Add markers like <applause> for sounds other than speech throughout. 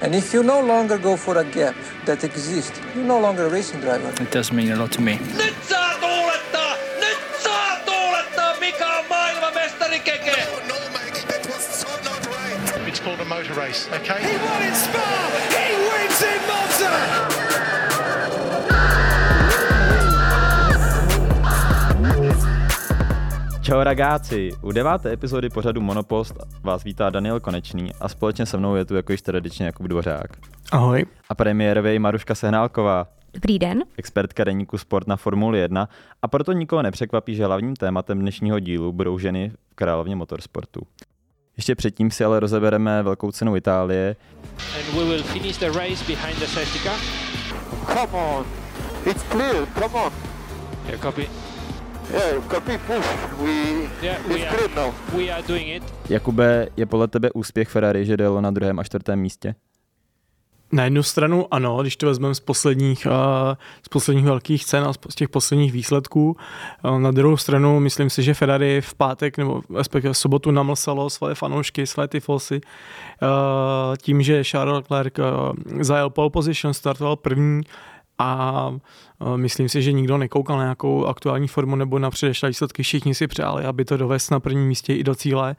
And if you no longer go for a gap that exists, you're no longer a racing driver. It does mean a lot to me. Nyt saa tuulettaa! Nyt saa tuulettaa! Mikä on maailmanmestari keke? It's called a motor race, okay? He won in Spa! He wins in Monza! Čau ragáci, u deváté epizody pořadu Monopost vás vítá Daniel Konečný a společně se mnou je tu jako již tradičně Jakub Dvořák. Ahoj. A premiérově Maruška Sehnálková, Dobrý den. expertka deníku Sport na Formuli 1 a proto nikoho nepřekvapí, že hlavním tématem dnešního dílu budou ženy v královně motorsportu. Ještě předtím si ale rozebereme velkou cenu Itálie, And we will finish the race behind the safety car. Come on. It's clear, come on. Yeah, copy. Jakube, je podle tebe úspěch Ferrari, že jelo na druhém a čtvrtém místě? Na jednu stranu ano, když to vezmeme z posledních, uh, z posledních velkých cen a z těch posledních výsledků. Uh, na druhou stranu myslím si, že Ferrari v pátek nebo respektive v sobotu namlsalo svoje fanoušky, své tyfosy. Uh, tím, že Charles Leclerc zajel pole position, startoval první a myslím si, že nikdo nekoukal na nějakou aktuální formu nebo na předešlé výsledky. Všichni si přáli, aby to dovést na prvním místě i do cíle.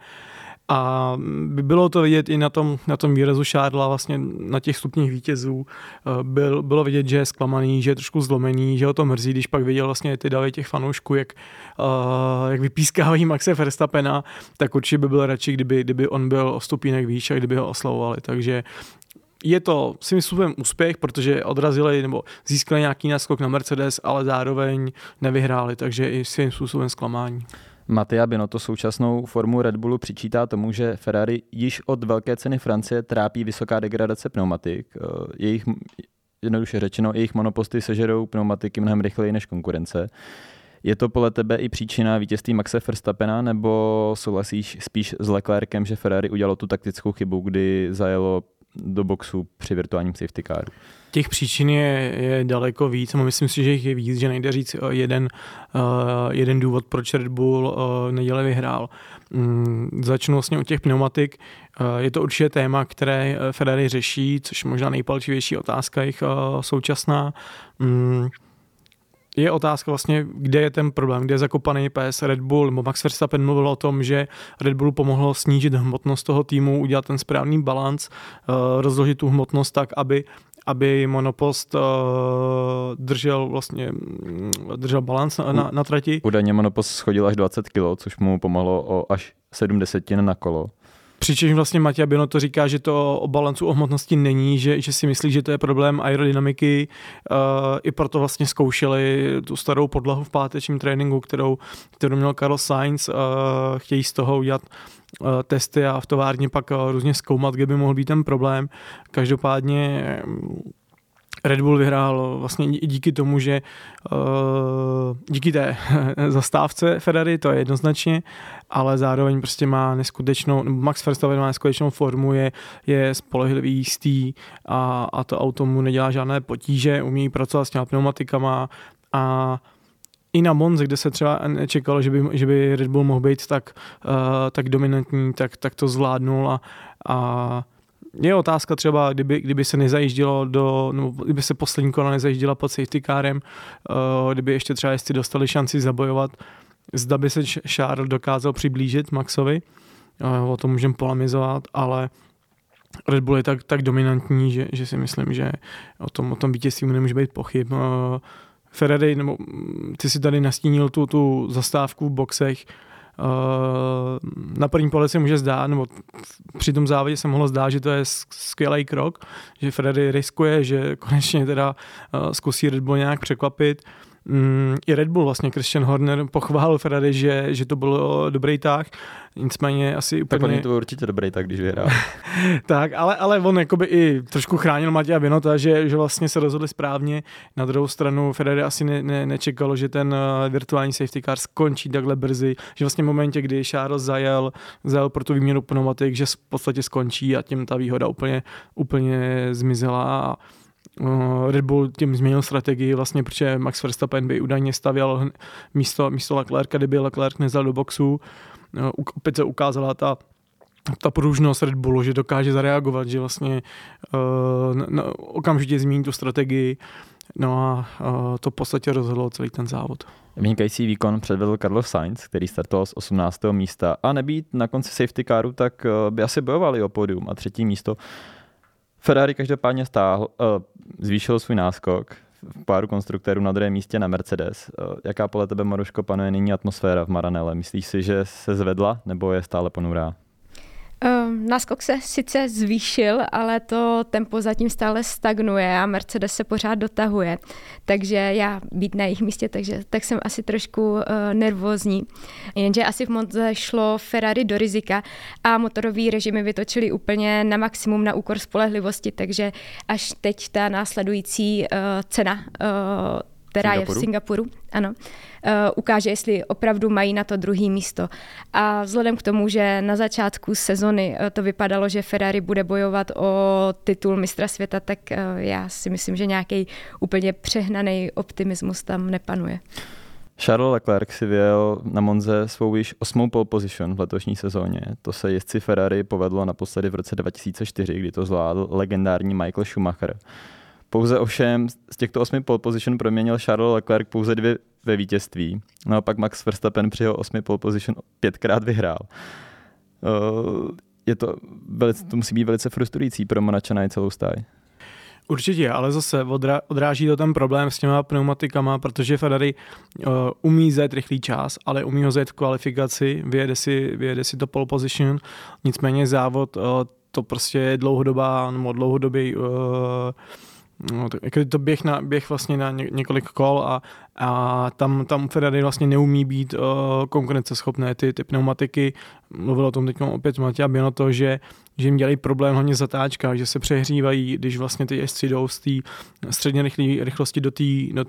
A by bylo to vidět i na tom, na tom výrazu Šádla, vlastně na těch stupních vítězů. Eh, Byl, bylo vidět, že je zklamaný, že je trošku zlomený, že ho to mrzí, když pak viděl vlastně ty davy těch fanoušků, jak, uh, jak vypískávají Maxe Verstappena, tak určitě by byl radši, kdyby, kdyby on byl o stupínek výš a kdyby ho oslavovali. Takže je to svým způsobem úspěch, protože odrazili nebo získali nějaký náskok na Mercedes, ale zároveň nevyhráli, takže i svým způsobem zklamání. Mattia Binotto současnou formu Red Bullu přičítá tomu, že Ferrari již od velké ceny Francie trápí vysoká degradace pneumatik. Eh, Jejich, jednoduše řečeno, jejich monoposty sežerou pneumatiky mnohem rychleji než konkurence. Je to podle tebe i příčina vítězství Maxe Verstappena, nebo souhlasíš spíš s Leclerkem, že Ferrari udělalo tu taktickou chybu, kdy zajelo do boxu při virtuálním safety caru? Těch příčin je, je daleko víc, a myslím si, že jich je víc, že nejde říct eh, jeden, uh, jeden důvod, proč Red Bull uh, neděle vyhrál. Mm, začnu vlastně u těch pneumatik. Je to určitě téma, které eh, Ferrari řeší, což je možná nejpalčivější otázka jich uh, současná. Je otázka vlastně, kde je ten problém, kde je zakopaný pes Red Bull, nebo Max Verstappen mluvil o tom, že Red Bullu pomohlo snížit hmotnost toho týmu, udělat ten správný balans, uh, rozložit tu hmotnost tak, aby aby monopost uh, držel vlastně mm, držel balans na, na, trati. Údajně monopost schodil až 20 kg, což mu pomohlo o až 70 na kolo. Přičemž vlastně Matěj Bino to říká, že to o balancu o hmotnosti není, že, že si myslí, že to je problém aerodynamiky. Uh, I proto vlastně zkoušeli tu starou podlahu v pátečním tréninku, kterou, kterou měl Carlos Sainz. Uh, chtějí z toho udělat uh, testy a v továrně pak různě zkoumat, kde by mohl být ten problém. Každopádně Red Bull vyhrál vlastně díky tomu, že uh, díky té <laughs> zastávce Ferrari, to je jednoznačně, ale zároveň prostě má neskutečnou, Max Verstappen má neskutečnou formu, je, je spolehlivý, jistý a, a to auto mu nedělá žádné potíže, umí pracovat s těma pneumatikama a i na Monze, kde se třeba nečekalo, že by, že by Red Bull mohl být tak, uh, tak dominantní, tak, tak to zvládnul a, a je otázka třeba, kdyby, kdyby se nezajíždělo do, nebo kdyby se poslední kola nezajížděla pod safety carem, uh, kdyby ještě třeba jestli dostali šanci zabojovat, zda by se Charles dokázal přiblížit Maxovi, uh, o tom můžeme polemizovat, ale Red Bull je tak, tak dominantní, že, že si myslím, že o tom, o tom vítězství nemůže být pochyb. Uh, Ferrari, nebo ty si tady nastínil tu, tu zastávku v boxech, na první pohled se může zdát, nebo při tom závodě se mohlo zdát, že to je skvělý krok, že Ferrari riskuje, že konečně teda zkusí Red Bull nějak překvapit. Mm, i Red Bull, vlastně Christian Horner pochválil Ferrari, že, že to bylo dobrý tah, nicméně asi úplně... Tak on to určitě dobrý tak, když vyhrál. <laughs> tak, ale, ale on jakoby i trošku chránil Matěja Binota, že, že vlastně se rozhodli správně. Na druhou stranu Ferrari asi ne, ne, nečekalo, že ten uh, virtuální safety car skončí takhle brzy, že vlastně v momentě, kdy Charles zajel, zajel pro tu výměnu pneumatik, že v podstatě skončí a tím ta výhoda úplně, úplně zmizela a Red Bull tím změnil strategii vlastně, protože Max Verstappen by údajně stavěl místo, místo Leclerca, kdyby Leclerc nezal do boxu. Uh, opět se ukázala ta ta pružnost Red Bullu, že dokáže zareagovat, že vlastně uh, no, okamžitě změní tu strategii, no a uh, to v podstatě rozhodlo celý ten závod. Vynikající výkon předvedl Carlos Sainz, který startoval z 18. místa a nebýt na konci safety caru, tak uh, by asi bojovali o podium a třetí místo. Ferrari každopádně stáhl, uh, zvýšil svůj náskok v páru konstruktérů na druhém místě na Mercedes. Uh, jaká podle tebe, Maruško, panuje nyní atmosféra v Maranele? Myslíš si, že se zvedla nebo je stále ponurá? Um, náskok se sice zvýšil, ale to tempo zatím stále stagnuje a Mercedes se pořád dotahuje. Takže já být na jejich místě, takže tak jsem asi trošku uh, nervózní. Jenže asi v Monze šlo Ferrari do rizika a motorový režimy vytočili úplně na maximum na úkor spolehlivosti, takže až teď ta následující uh, cena uh, která Singapuru? je v Singapuru, ano, uh, ukáže, jestli opravdu mají na to druhý místo. A vzhledem k tomu, že na začátku sezony uh, to vypadalo, že Ferrari bude bojovat o titul mistra světa, tak uh, já si myslím, že nějaký úplně přehnaný optimismus tam nepanuje. Charles Leclerc si vyjel na Monze svou již osmou pole position v letošní sezóně. To se jezdci Ferrari povedlo naposledy v roce 2004, kdy to zvládl legendární Michael Schumacher. Pouze ovšem z těchto osmi pole position proměnil Charles Leclerc pouze dvě ve vítězství. No a pak Max Verstappen při jeho osmi pole position pětkrát vyhrál. Uh, je to, velice, to musí být velice frustrující pro Monačana i celou stáj. Určitě, ale zase odra, odráží to ten problém s těma pneumatikama, protože Ferrari uh, umí zjet rychlý čas, ale umí ho zjet v kvalifikaci, vyjede si, vyjede si to pole position, nicméně závod uh, to prostě je dlouhodobá, nebo dlouhodobý uh, No, to, jako to běh, na, běh vlastně na ně, několik kol a, a tam, tam Ferrari vlastně neumí být uh, konkurenceschopné ty, ty pneumatiky. Mluvil o tom teď opět Matěj to, že že jim dělají problém hlavně zatáčka, že se přehřívají, když vlastně ty jezdci jdou z té středně rychlé rychlosti do té do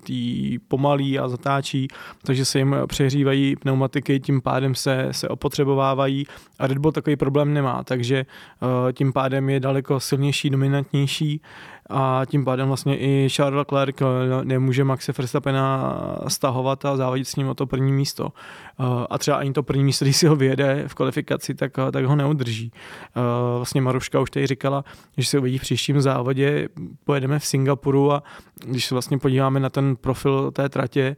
pomalý a zatáčí, takže se jim přehřívají pneumatiky, tím pádem se, se opotřebovávají a Red Bull takový problém nemá, takže uh, tím pádem je daleko silnější, dominantnější a tím pádem vlastně i Charles Leclerc eh, nemůže Maxe Verstappena stahovat a závodit s ním o to první místo. Uh, a třeba ani to první místo, když si ho vyjede v kvalifikaci, tak, tak ho neudrží. Vlastně Maruška už tady říkala, že se uvidí v příštím závodě, pojedeme v Singapuru a když se vlastně podíváme na ten profil té tratě,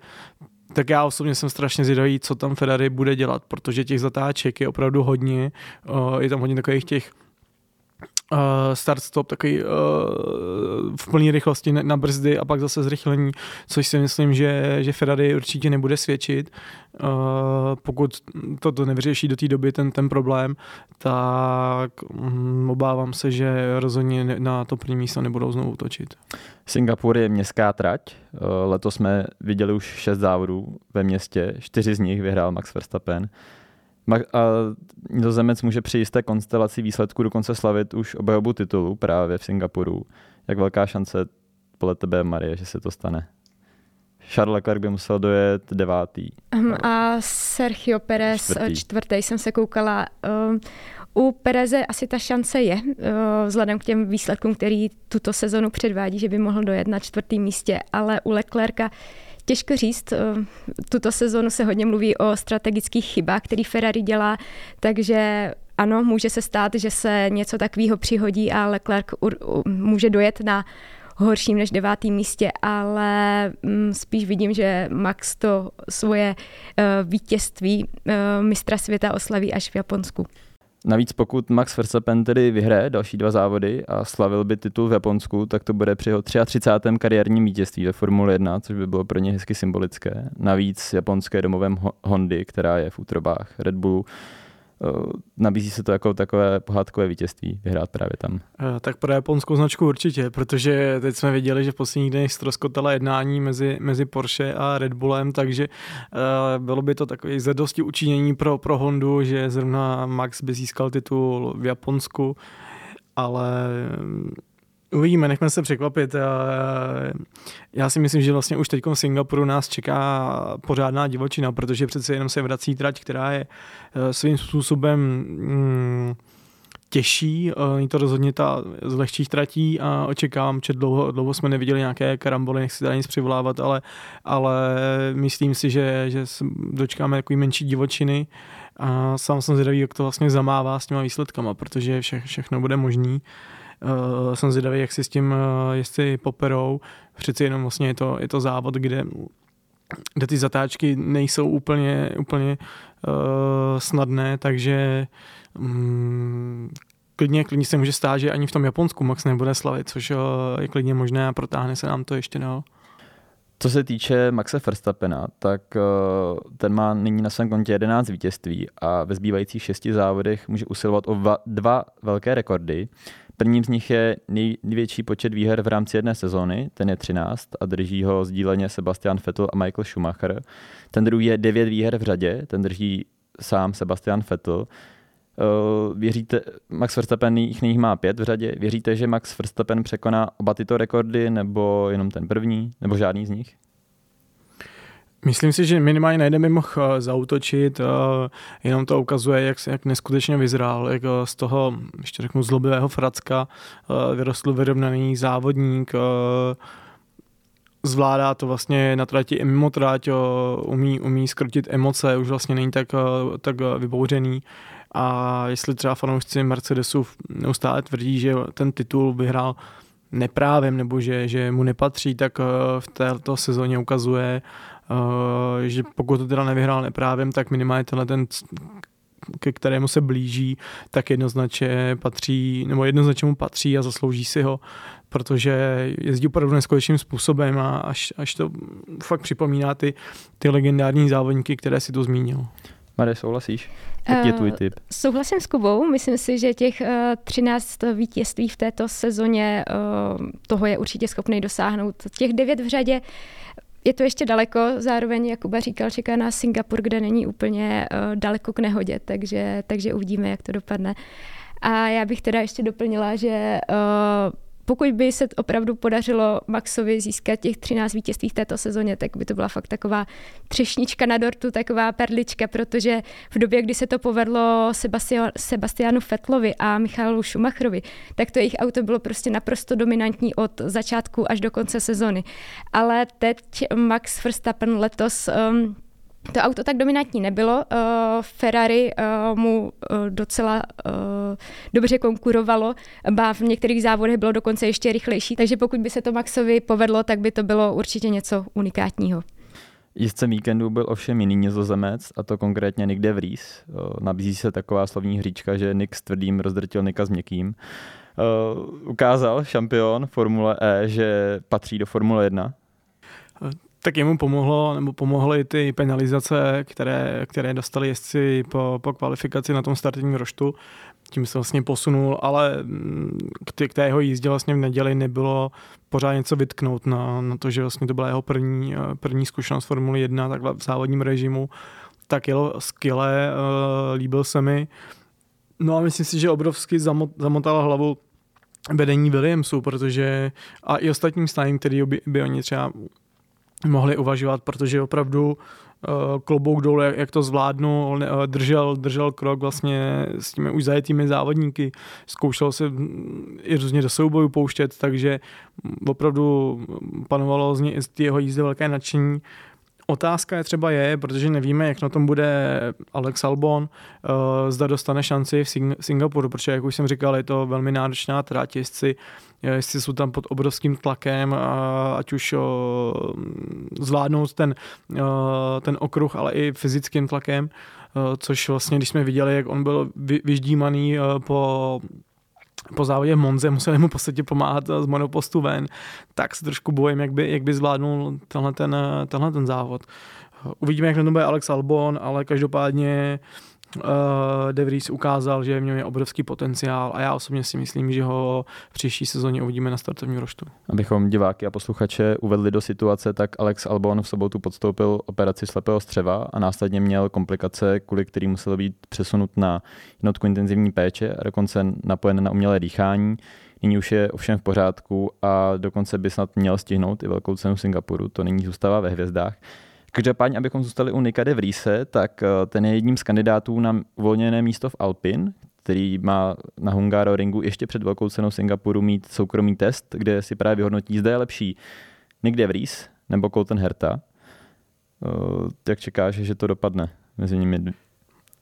tak já osobně jsem strašně zvědavý, co tam Ferrari bude dělat, protože těch zatáček je opravdu hodně, je tam hodně takových těch uh, start-stop, takový uh, v plné rychlosti na brzdy a pak zase zrychlení, což si myslím, že, že Ferrari určitě nebude svědčit. Uh, pokud toto nevyřeší do té doby ten, ten problém, tak um, obávám se, že rozhodně na to první místo nebudou znovu točit. Singapur je městská trať. Letos jsme viděli už šest závodů ve městě, čtyři z nich vyhrál Max Verstappen. A Nizozemec může při jisté konstelaci výsledku dokonce slavit už obhajobu titulu právě v Singapuru. Jak velká šance podle tebe, Marie, že se to stane? Charles Leclerc by musel dojet devátý. Um, a Sergio Perez čtvrtý. čtvrtý jsem se koukala. Um, u Pereze asi ta šance je, uh, vzhledem k těm výsledkům, který tuto sezonu předvádí, že by mohl dojet na čtvrtém místě, ale u Leclerca Těžko říct, eh, tuto sezonu se hodně mluví o strategických chybách, který Ferrari dělá, takže ano, může se stát, že se něco takového přihodí a Leclerc může dojet na horším než devátým místě, ale mm, spíš vidím, že Max to svoje eh, vítězství eh, mistra světa oslaví až v Japonsku. Navíc pokud Max Verstappen tedy vyhraje další dva závody a slavil by titul v Japonsku, tak to bude při jeho 33. kariérním vítězství ve Formule 1, což by bylo pro ně hezky symbolické. Navíc japonské domovem Hondy, která je v útrobách Red Bullu, nabízí se to jako takové pohádkové vítězství vyhrát právě tam. Tak pro japonskou značku určitě, protože teď jsme viděli, že v posledních dnech ztroskotala jednání mezi, mezi Porsche a Red Bullem, takže bylo by to takové zadosti učinění pro, pro Hondu, že zrovna Max by získal titul v Japonsku, ale Uvidíme, nechme se překvapit. Já si myslím, že vlastně už teď v Singapuru nás čeká pořádná divočina, protože přece jenom se vrací trať, která je eh, svým způsobem mm, těžší, eh, není to rozhodně ta z lehčích tratí a očekávám, že dlouho, dlouho jsme neviděli nějaké karamboly, nechci tady nic přivolávat, ale, ale myslím si, že, že dočkáme takový menší divočiny a sám jsem zvědavý, jak to vlastně zamává s těma výsledkama, protože vše, všechno bude možný. Jsem zvědavý, jak si s tím, uh, jestli poperou. Přeci jenom vlastně je to, je to závod, kde kde ty zatáčky nejsou úplně, úplně uh, snadné, takže um, klidně, klidně se může stát, že ani v tom Japonsku Max nebude slavit, což uh, je klidně možné a protáhne se nám to ještě dál. Co se týče Maxe Verstappena, tak uh, ten má nyní na svém kontě 11 vítězství a ve zbývajících šesti závodech může usilovat o dva, dva velké rekordy. Prvním z nich je největší počet výher v rámci jedné sezóny, ten je 13 a drží ho sdíleně Sebastian Vettel a Michael Schumacher. Ten druhý je 9 výher v řadě, ten drží sám Sebastian Vettel. Uh, věříte, Max Verstappen jich nyní má pět v řadě. Věříte, že Max Verstappen překoná oba tyto rekordy, nebo jenom ten první, nebo žádný z nich? Myslím si, že minimálně nejde mi mohl eh, zautočit, eh, jenom to ukazuje, jak, jak neskutečně vyzrál, jak eh, z toho, ještě řeknu, zlobivého fracka vyrostl vyrovnaný závodník, zvládá to vlastně na trati i mimo trať, umí, umí skrotit emoce, už vlastně není tak, tak vybouřený. A jestli třeba fanoušci Mercedesu neustále tvrdí, že ten titul vyhrál neprávem nebo že, že mu nepatří, tak v této sezóně ukazuje, že pokud to teda nevyhrál neprávem, tak minimálně tenhle ten ke kterému se blíží, tak jednoznačně patří, nebo jednoznačně mu patří a zaslouží si ho, protože jezdí opravdu neskutečným způsobem a až, až to fakt připomíná ty, ty legendární závodníky, které si to zmínil. Mare, souhlasíš? Jaký je tvůj eh, tip? Uh, souhlasím s Kubou. Myslím si, že těch uh, eh, 13 vítězství v této sezóně uh, toho je určitě schopný dosáhnout. Těch 9 v řadě je to ještě daleko, zároveň, jak Kuba říkal, čeká nás Singapur, kde není úplně uh, daleko k nehodě, takže, takže uvidíme, jak to dopadne. A já bych teda ještě doplnila, že uh, pokud by se opravdu podařilo Maxovi získat těch 13 vítězství v této sezóně, tak by to byla fakt taková třešnička na dortu, taková perlička, protože v době, kdy se to povedlo Sebastianu Fetlovi a Michalu Schumacherovi, tak to jejich auto bylo prostě naprosto dominantní od začátku až do konce sezony. Ale teď Max Verstappen letos um, to auto tak dominantní nebylo. Uh, Ferrari uh, mu uh, docela uh, dobře konkurovalo, ba v některých závodech bylo dokonce ještě rychlejší, takže pokud by se to Maxovi povedlo, tak by to bylo určitě něco unikátního. Jistce víkendu byl ovšem jiný nizozemec, a to konkrétně Nick de Vries. Nabízí se taková slovní hříčka, že Nick s tvrdým rozdrtil Nika s měkkým. Uh, ukázal šampion Formule E, že patří do Formule 1 tak jemu pomohlo, nebo pomohly ty penalizace, které, které dostali jezdci po, po kvalifikaci na tom startovním roštu. Tím se vlastně posunul, ale mm, k, té, k té jeho jízdě vlastně v neděli nebylo pořád něco vytknout na, na to, že vlastně to byla jeho první, eh, první zkušenost Formule 1 takhle v závodním režimu. Tak jelo skvěle, uh, líbil se mi. No a myslím si, že obrovsky zamot, hlavu vedení Williamsu, protože a i ostatním stáním, který by, by oni třeba mohli uvažovat, protože opravdu uh, klobouk dolů, jak, to zvládnu, uh, držel, držel krok vlastně s těmi už zajetými závodníky, zkoušel se mm, i různě do soubojů pouštět, takže opravdu panovalo z, ně, z jeho jízdy velké nadšení. Otázka je třeba je, protože nevíme, jak na tom bude Alex Albon, uh, zda dostane šanci v Sing- Singapuru, protože, jak už jsem říkal, je to velmi náročná trať, jestli, jestli jsou tam pod obrovským tlakem, ať už zvládnout ten, ten okruh, ale i fyzickým tlakem, což vlastně, když jsme viděli, jak on byl vyždímaný po po závodě v Monze museli mu v podstatě pomáhat z monopostu ven, tak se trošku bojím, jak by, jak by zvládnul tenhle ten, tenhle ten závod. Uvidíme, jak na tom bude Alex Albon, ale každopádně Uh, De Vries ukázal, že v něm je obrovský potenciál a já osobně si myslím, že ho v příští sezóně uvidíme na startovním roštu. Abychom diváky a posluchače uvedli do situace, tak Alex Albon v sobotu podstoupil operaci slepého střeva a následně měl komplikace, kvůli který musel být přesunut na jednotku intenzivní péče a dokonce napojen na umělé dýchání. Nyní už je ovšem v pořádku a dokonce by snad měl stihnout i velkou cenu Singapuru, to nyní zůstává ve hvězdách. Každopádně, abychom zůstali u Nika de Vriese, tak eh, ten je jedním z kandidátů na uvolněné místo v Alpin, který má na Hungaro ringu ještě před velkou cenou Singapuru mít soukromý test, kde si právě vyhodnotí, zda je lepší Nick de Vries nebo Colton Herta. Eh, jak čekáš, že to dopadne mezi nimi?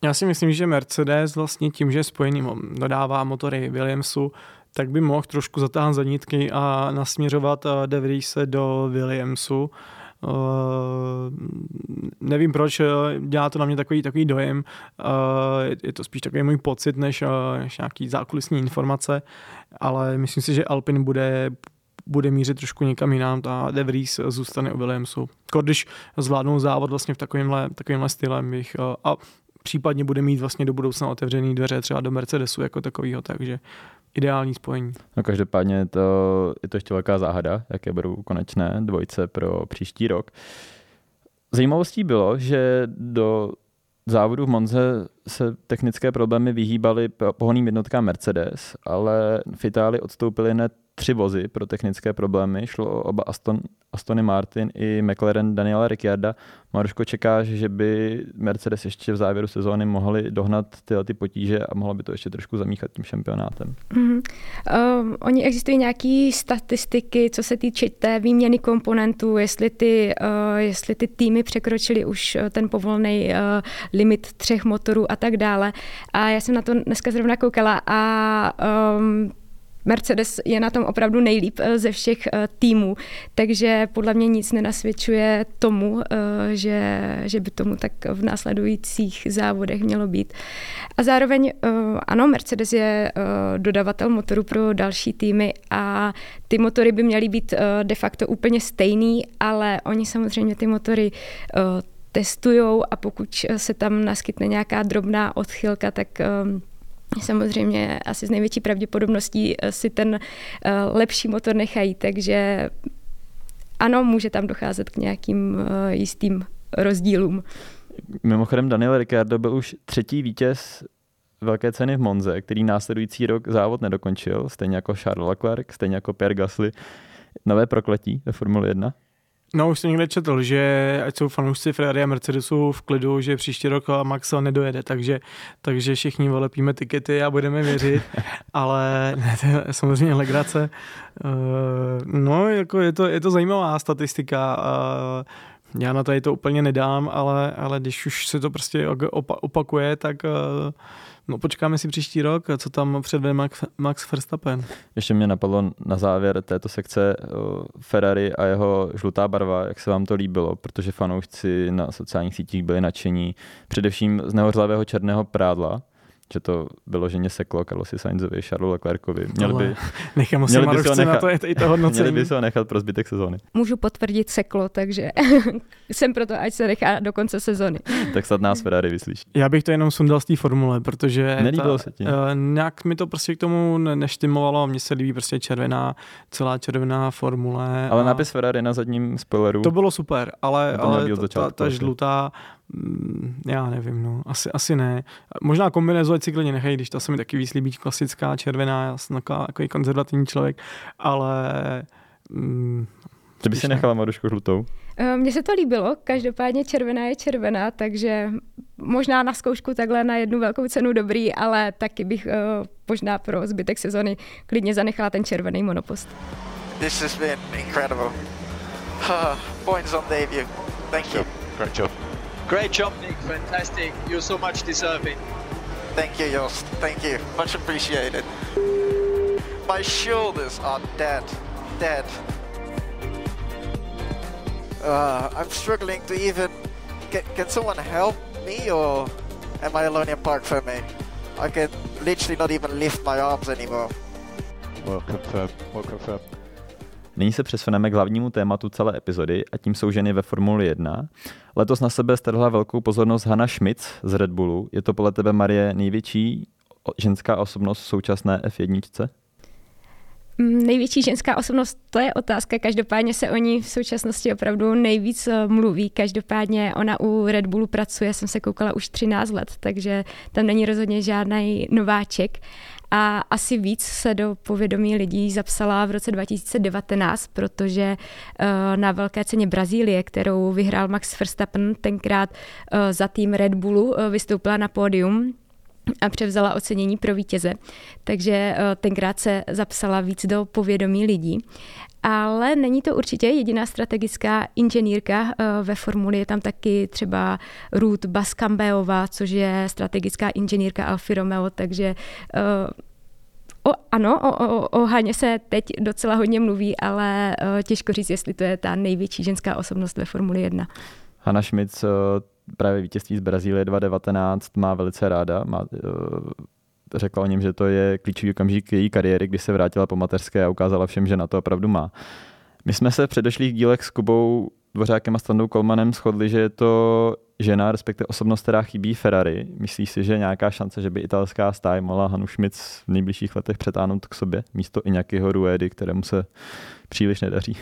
Já si myslím, že Mercedes vlastně tím, že spojený dodává motory Williamsu, tak by mohl trošku zatáhnout zanítky a nasměřovat eh, De Vriese do Williamsu Uh, nevím proč, eh, dělá to na mě takový, takový dojem. Uh, je to spíš takový můj pocit, než, než nějaký zákulisní informace, ale myslím si, že Alpin bude bude mířit trošku někam jinam a De Vries zůstane u Williamsu. Když zvládnou závod vlastně v takovémhle, takovémhle stylem bych, a případně bude mít vlastně do budoucna otevřený dveře třeba do Mercedesu jako takového, takže ideální spojení. No každopádně to, je to ještě velká záhada, jaké budou konečné dvojce pro příští rok. Zajímavostí bylo, že do závodu v Monze se technické problémy vyhýbaly pohoným jednotkám Mercedes, ale v Itálii odstoupili hned tři vozy pro technické problémy. Šlo o oba Aston, Astony Martin i McLaren Daniela Ricciarda. Maruško, čeká, že by Mercedes ještě v závěru sezóny mohli dohnat tyhle ty potíže a mohlo by to ještě trošku zamíchat tím šampionátem? Mm-hmm. Um, oni existují nějaké statistiky, co se týče té výměny komponentů, jestli ty, uh, jestli ty týmy překročily už uh, ten povolný uh, limit třech motorů a tak dále. A já jsem na to dneska zrovna koukala a um, Mercedes je na tom opravdu nejlíp eh, ze všech eh, týmů, takže podle mě nic nenasvědčuje tomu, eh, že, že by tomu tak v následujících závodech mělo být. A zároveň ano, Mercedes je dodavatel motoru pro další týmy a ty motory by měly být de facto úplně stejný, ale oni samozřejmě ty motory testujou a pokud se tam naskytne nějaká drobná odchylka, tak samozřejmě asi s největší pravděpodobností eh, si ten eh, lepší motor nechají, takže ano, může tam docházet k nějakým eh, jistým rozdílům. Mimochodem Daniel Ricciardo byl už třetí vítěz velké ceny v Monze, který následující rok závod nedokončil, stejně jako Charles Leclerc, stejně jako Pierre Gasly. Nové prokletí ve Formule 1? No, už jsem někde četl, že ať jsou fanoušci Ferrari a Mercedesu v klidu, že příští rok Max nedojede, takže, takže všichni volepíme tikety a budeme věřit, <laughs> ale ne, to je samozřejmě legrace. Uh, no, jako je to, je to zajímavá statistika. Já na to, to úplně nedám, ale, ale když už se to prostě opakuje, tak uh, No počkáme si příští rok, co tam předvede Max, Verstappen. Ještě mě napadlo na závěr této sekce Ferrari a jeho žlutá barva, jak se vám to líbilo, protože fanoušci na sociálních sítích byli nadšení především z nehořlavého černého prádla, že to vyloženě seklo Carlosi Sainzovi, Charlesu Leclercovi. Měli by, Nechám měli by se nechat, na to, je to, i to hodnocení. Měli by se ho nechat pro zbytek sezóny. Můžu potvrdit seklo, takže <laughs> jsem proto, ať se nechá do konce sezóny. tak snad nás Ferrari vyslíš. Já bych to jenom sundal z té formule, protože Nelíbilo ta, se ti. Uh, nějak mi to prostě k tomu neštimovalo a mně se líbí prostě červená, celá červená formule. Ale a... nápis Ferrari na zadním spoileru. To bylo super, ale, ale ta, ta, ta žlutá Mm, já nevím, no, asi, asi ne. Možná kombinézu ať si klidně nechají, když ta se mi taky výslíbí klasická, červená, já jsem taková, takový konzervativní člověk, ale... Mm, Ty by si nechala Marušku žlutou? Eh, mně se to líbilo, každopádně červená je červená, takže možná na zkoušku takhle na jednu velkou cenu dobrý, ale taky bych uh, možná pro zbytek sezony klidně zanechala ten červený monopost. This has been incredible. Uh, <laughs> points on debut. Thank you. Great job. Great job, Nick. Fantastic. You're so much deserving. Thank you, Jost. Thank you. Much appreciated. My shoulders are dead. Dead. Uh, I'm struggling to even... Can, can someone help me or am I alone in park for me? I can literally not even lift my arms anymore. Well confirmed. Well confirmed. Nyní se přesuneme k hlavnímu tématu celé epizody a tím jsou ženy ve Formuli 1. Letos na sebe strhla velkou pozornost Hanna Schmitz z Red Bullu. Je to podle tebe, Marie, největší ženská osobnost v současné F1? Mm, největší ženská osobnost, to je otázka. Každopádně se o ní v současnosti opravdu nejvíc eh, mluví. Každopádně ona u Red Bullu pracuje, jsem se koukala už 13 let, takže tam není rozhodně žádný nováček. A asi víc se do povědomí lidí zapsala v roce 2019, protože eh, na velké ceně Brazílie, kterou vyhrál Max Verstappen, tenkrát eh, za tým Red Bullu vystoupila na pódium a převzala ocenění pro vítěze. Takže eh, tenkrát se zapsala víc do povědomí lidí. Ale není to určitě jediná strategická inženýrka eh, ve formuli. Je tam taky třeba Ruth Baskambeová, což je strategická inženýrka Alfa Romeo, takže eh, O, ano, o, o, o Haně se teď docela hodně mluví, ale těžko říct, jestli to je ta největší ženská osobnost ve Formuli 1. Hanna Schmitz právě vítězství z Brazílie 2019 má velice ráda. Má, eh, řekla o něm, že to je klíčový okamžik její kariéry, kdy se vrátila po mateřské a ukázala všem, že na to opravdu má. My jsme se v předešlých dílech s Kubou Dvořákem a Standou Kolmanem shodli, že je to žena, respektive osobnost, která chybí Ferrari. Myslíš si, že nějaká šance, že by italská stáj mohla Hanu Schmitz v nejbližších letech přetáhnout k sobě, místo i nějakého Ruedy, kterému se příliš nedaří?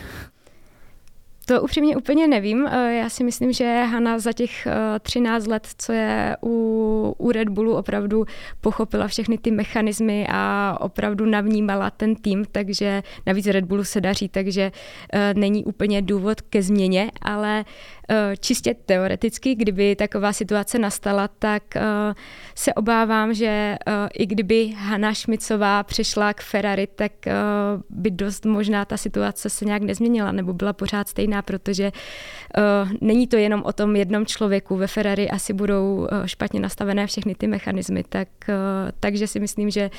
To upřímně úplně nevím. Eh, já si myslím, že Hanna za těch 13 eh, let, co je u, u Red Bullu, opravdu pochopila všechny ty mechanismy a opravdu navnímala ten tým, takže navíc Red Bullu se daří, takže eh, není úplně důvod ke změně, ale čistě teoreticky, kdyby taková situace nastala, tak se obávám, že i kdyby Hanna Šmicová přešla k Ferrari, tak by dost možná ta situace se nějak nezměnila nebo byla pořád stejná protože uh, není to jenom o tom jednom člověku. Ve Ferrari asi budou uh, špatně nastavené všechny ty mechanismy, tak, uh, takže si myslím, že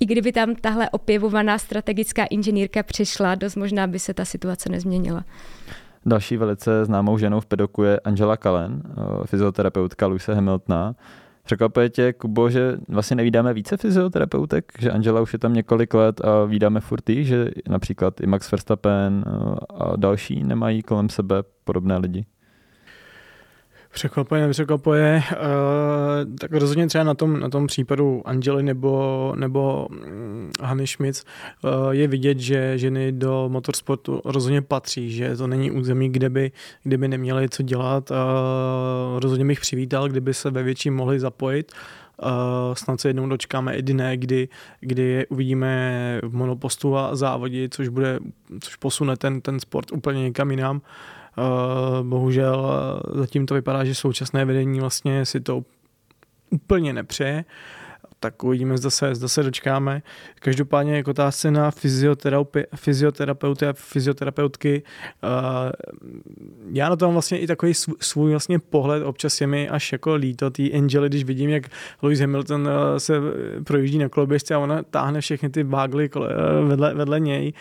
i kdyby tam tahle opěvovaná strategická inženýrka přišla, dost možná by se ta situace nezměnila. Další velice známou ženou v pedoku je Angela Cullen, fyzioterapeutka Luise Hamiltona. Překvapuje tě, Kubo, že vlastně nevídáme více fyzioterapeutek, že Angela už je tam několik let a vídáme furt jí, že například i Max Verstappen a další nemají kolem sebe podobné lidi? Překvapuje, nepřekvapuje. Uh, tak rozhodně třeba na tom, na tom případu Angely nebo, nebo um, Hany Schmitz uh, je vidět, že ženy do motorsportu rozhodně patří, že to není území, kde by, kde by neměly co dělat. Uh, rozhodně bych přivítal, kdyby se ve větším mohli zapojit. Uh, snad se jednou dočkáme i dne, kdy, kdy je uvidíme v monopostu a závodě, což, bude, což posune ten, ten sport úplně někam jinam. Uh, Eh, bohužel eh, zatím to vypadá, že současné vedení vlastně si to úplně nepřeje tak uvidíme, zda se, zda se dočkáme. Každopádně jako otázce na fyzioterapeuty, fyzioterapeuty a fyzioterapeutky, uh, já na to mám vlastně i takový svůj, vlastně pohled, občas je mi až jako líto té Angely, když vidím, jak Lewis Hamilton uh, se projíždí na koloběžce a ona táhne všechny ty vágly uh, vedle, vedle něj,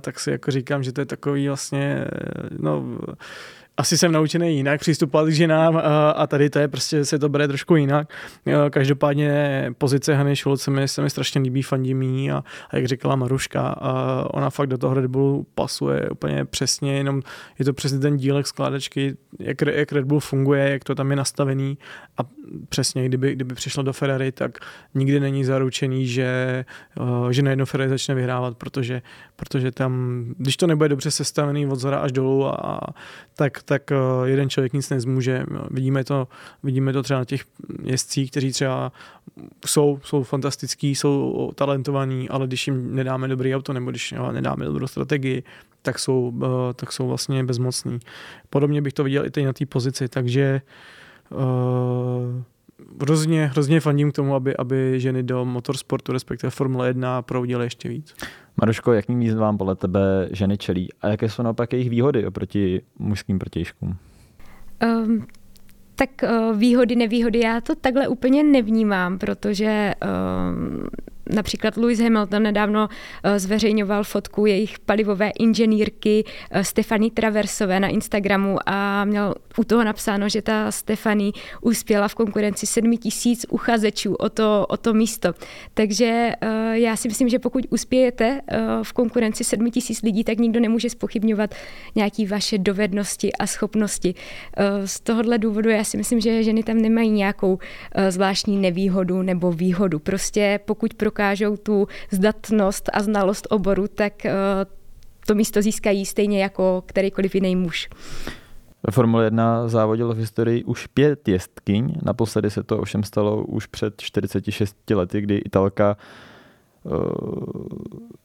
tak si jako říkám, že to je takový vlastně, no, asi jsem naučený jinak přistupovat k ženám a tady to je prostě, se to bere trošku jinak. Každopádně pozice Hany Šulc se mi, se mi strašně líbí, fandí a, a jak říkala Maruška, a ona fakt do toho Red Bullu pasuje úplně přesně, jenom je to přesně ten dílek skládačky, jak, jak Red Bull funguje, jak to tam je nastavený a přesně, kdyby, kdyby přišlo do Ferrari, tak nikdy není zaručený, že, že najednou Ferrari začne vyhrávat, protože, protože tam, když to nebude dobře sestavený od zora až dolů, a, tak, tak eh, jeden člověk nic nezmůže. Vidíme to, vidíme to třeba na těch jezdcích, kteří třeba jsou, jsou fantastický, jsou talentovaní, ale když jim nedáme dobrý auto nebo když nedáme dobrou strategii, tak jsou, eh, tak jsou vlastně bezmocní. Podobně bych to viděl i teď na té pozici, takže uh, hrozně, hrozně fandím k tomu, aby, aby ženy do motorsportu, respektive Formule 1 proudily ještě víc. Maruško, jakým výzvám podle tebe ženy čelí a jaké jsou naopak jejich výhody oproti mužským protějškům? Um, tak uh, výhody, nevýhody, já to takhle úplně nevnímám, protože um, například Lewis Hamilton nedávno zveřejňoval fotku jejich palivové inženýrky Stefany Traversové na Instagramu a měl u toho napsáno, že ta Stefany uspěla v konkurenci 7 tisíc uchazečů o to, o to místo. Takže já si myslím, že pokud uspějete v konkurenci 7 tisíc lidí, tak nikdo nemůže spochybňovat nějaké vaše dovednosti a schopnosti. Z tohohle důvodu já si myslím, že ženy tam nemají nějakou zvláštní nevýhodu nebo výhodu. Prostě pokud prokážou tu zdatnost a znalost oboru, tak to místo získají stejně jako kterýkoliv jiný muž. Ve Formule 1 závodilo v historii už pět jezdkyň, naposledy se to ovšem stalo už před 46 lety, kdy Italka uh,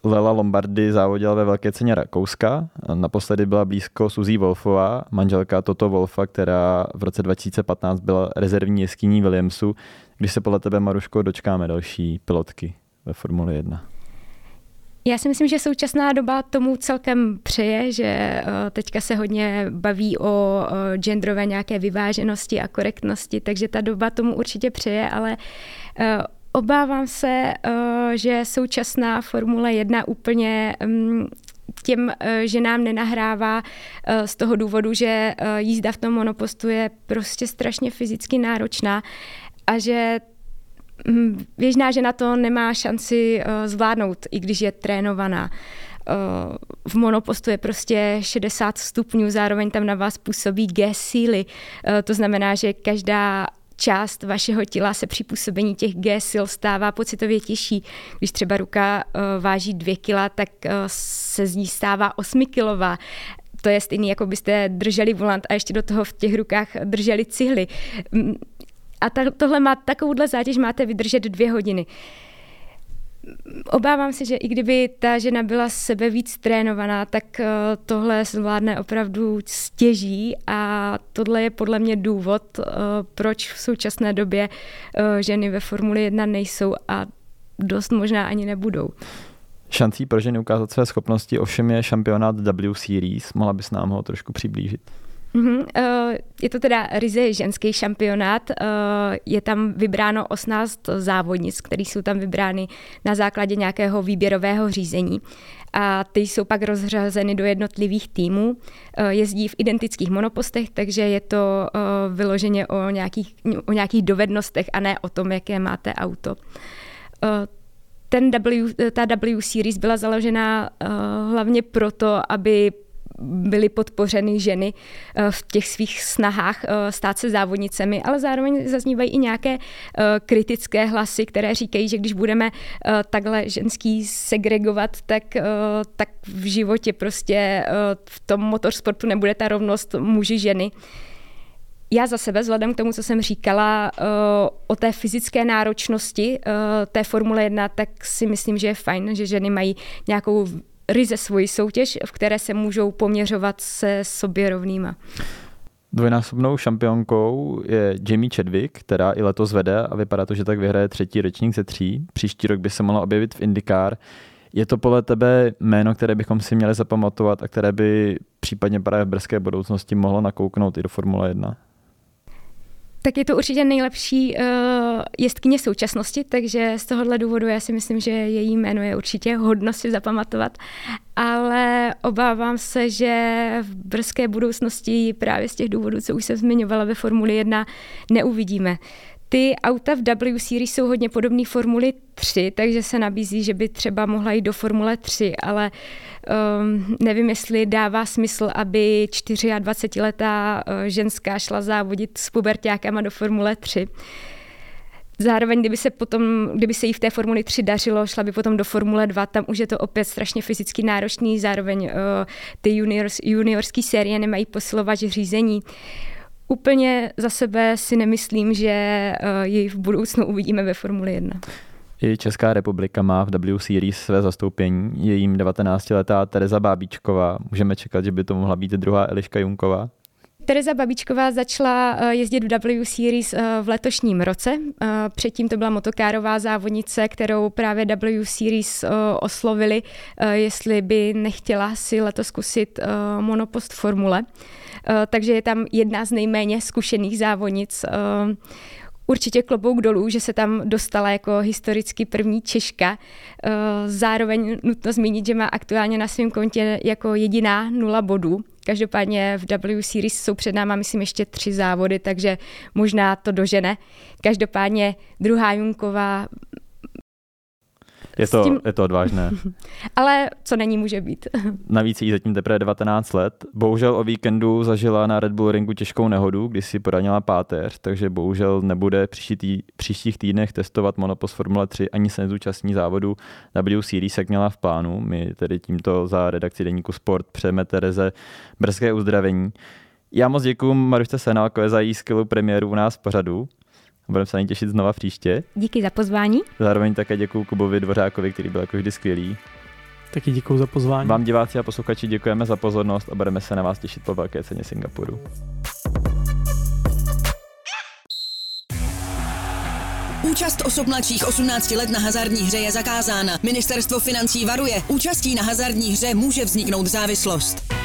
Lela Lombardy závodila ve velké ceně Rakouska. Naposledy byla blízko Suzy Wolfová, manželka Toto Wolfa, která v roce 2015 byla rezervní jeskyní Williamsu. Když se podle tebe, Maruško, dočkáme další pilotky ve Formuli 1? Já si myslím, že současná doba tomu celkem přeje, že eh, teďka se hodně baví o genderové nějaké vyváženosti a korektnosti, takže ta doba tomu určitě přeje, ale eh, obávám se, eh, že současná Formule 1 úplně mm, těm ženám nenahrává z toho důvodu, že jízda v tom monopostu je prostě strašně fyzicky náročná a že běžná žena to nemá šanci uh, zvládnout, i když je trénovaná. Uh, v monopostu je prostě 60 stupňů, zároveň tam na vás působí G síly. Uh, to znamená, že každá část vašeho těla se při působení těch G sil stává pocitově těžší. Když třeba ruka váží 2 kg, tak se z ní stává 8 kilová to je stejný, jako byste drželi volant a ještě do toho v těch rukách drželi cihly a ta, tohle má takovouhle zátěž máte vydržet dvě hodiny. Obávám se, že i kdyby ta žena byla sebe víc trénovaná, tak eh, tohle zvládne opravdu stěží a tohle je podle mě důvod, eh, proč v současné době eh, ženy ve Formuli 1 nejsou a dost možná ani nebudou. Šancí pro ženy ukázat své schopnosti ovšem je šampionát W Series. Mohla bys nám ho trošku přiblížit? Mm-hmm. Je to teda ryze ženský šampionát. Eh, je tam vybráno 18 závodnic, které jsou tam vybrány na základě nějakého výběrového řízení. A ty jsou pak rozřazeny do jednotlivých týmů. Eh, jezdí v identických monopostech, takže je to vyloženě o nějakých, o nějakých dovednostech a ne o tom, jaké máte auto ten W, ta W Series byla založena uh, hlavně proto, aby byly podpořeny ženy eh, v těch svých snahách eh, stát se závodnicemi, ale zároveň zaznívají i nějaké eh, kritické hlasy, které říkají, že když budeme takhle ženský segregovat, tak, tak v životě prostě v tom motorsportu nebude ta rovnost muži ženy. Já za sebe, vzhledem k tomu, co jsem říkala o té fyzické náročnosti té Formule 1, tak si myslím, že je fajn, že ženy mají nějakou ryze svoji soutěž, v které se můžou poměřovat se sobě rovnýma. Dvojnásobnou šampionkou je Jamie Chadwick, která i letos vede a vypadá to, že tak vyhraje třetí ročník ze tří. Příští rok by se mohla objevit v IndyCar. Je to podle tebe jméno, které bychom si měli zapamatovat a které by případně právě v brzké budoucnosti mohlo nakouknout i do Formule 1? tak je to určitě nejlepší uh, jestkyně současnosti, takže z tohohle důvodu já si myslím, že její jméno je určitě hodno si zapamatovat, ale obávám se, že v brzké budoucnosti právě z těch důvodů, co už jsem zmiňovala ve Formuli 1, neuvidíme. Ty auta v W Series jsou hodně podobné Formuli 3, takže se nabízí, že by třeba mohla jít do Formule 3, ale um, nevím, jestli dává smysl, aby 24-letá uh, ženská šla závodit s pubertákama do Formule 3. Zároveň, kdyby se potom, kdyby se jí v té Formuli 3 dařilo, šla by potom do Formule 2, tam už je to opět strašně fyzicky náročný, zároveň uh, ty juniors, juniorské série nemají posilovač řízení. Uh, Úplně za sebe si nemyslím, že eh, ji v budoucnu uvidíme ve Formuli 1. I Česká republika má v W Series své zastoupení. Je jím 19-letá Tereza Bábíčková. Můžeme čekat, že by to mohla být druhá Eliška Junková? Tereza Babičková začala eh, jezdit v W Series eh, v letošním roce. Předtím to byla motokárová závodnice, kterou právě W Series oslovili, jestli by nechtěla si letos zkusit monopost formule. Eh, takže je tam jedna z nejméně zkušených závodnic. Určitě klobouk dolů, že se tam dostala jako historicky první Češka. Eh, zároveň nutno zmínit, že má aktuálně na svém kontě jako jediná nula bodů. Každopádně v W Series jsou před náma, myslím, ještě tři závody, takže možná to dožene. Každopádně druhá Junková je to, tím... je to odvážné. <laughs> Ale co není, může být. <laughs> Navíc jí zatím teprve 19 let. Bohužel o víkendu zažila na Red Bull ringu těžkou nehodu, kdy si poranila páteř, takže bohužel nebude příští tý, příštích týdnech testovat monopost Formule 3 ani se nezúčastní závodu W Series, jak měla v plánu. My tedy tímto za redakci Deníku Sport přejeme Tereze brzké uzdravení. Já moc děkuji Marušce Senálkové za její skvělou premiéru u nás v pořadu. Budeme se na ní těšit znova příště. Díky za pozvání. Zároveň také děkuji Kubovi Dvořákovi, který byl jako vždy skvělý. Taky děkuji za pozvání. Vám diváci a posluchači děkujeme za pozornost a budeme se na vás těšit po velké ceně Singapuru. Účast osob mladších 18 let na hazardní hře je zakázána. Ministerstvo financí varuje. Účastí na hazardní hře může vzniknout závislost.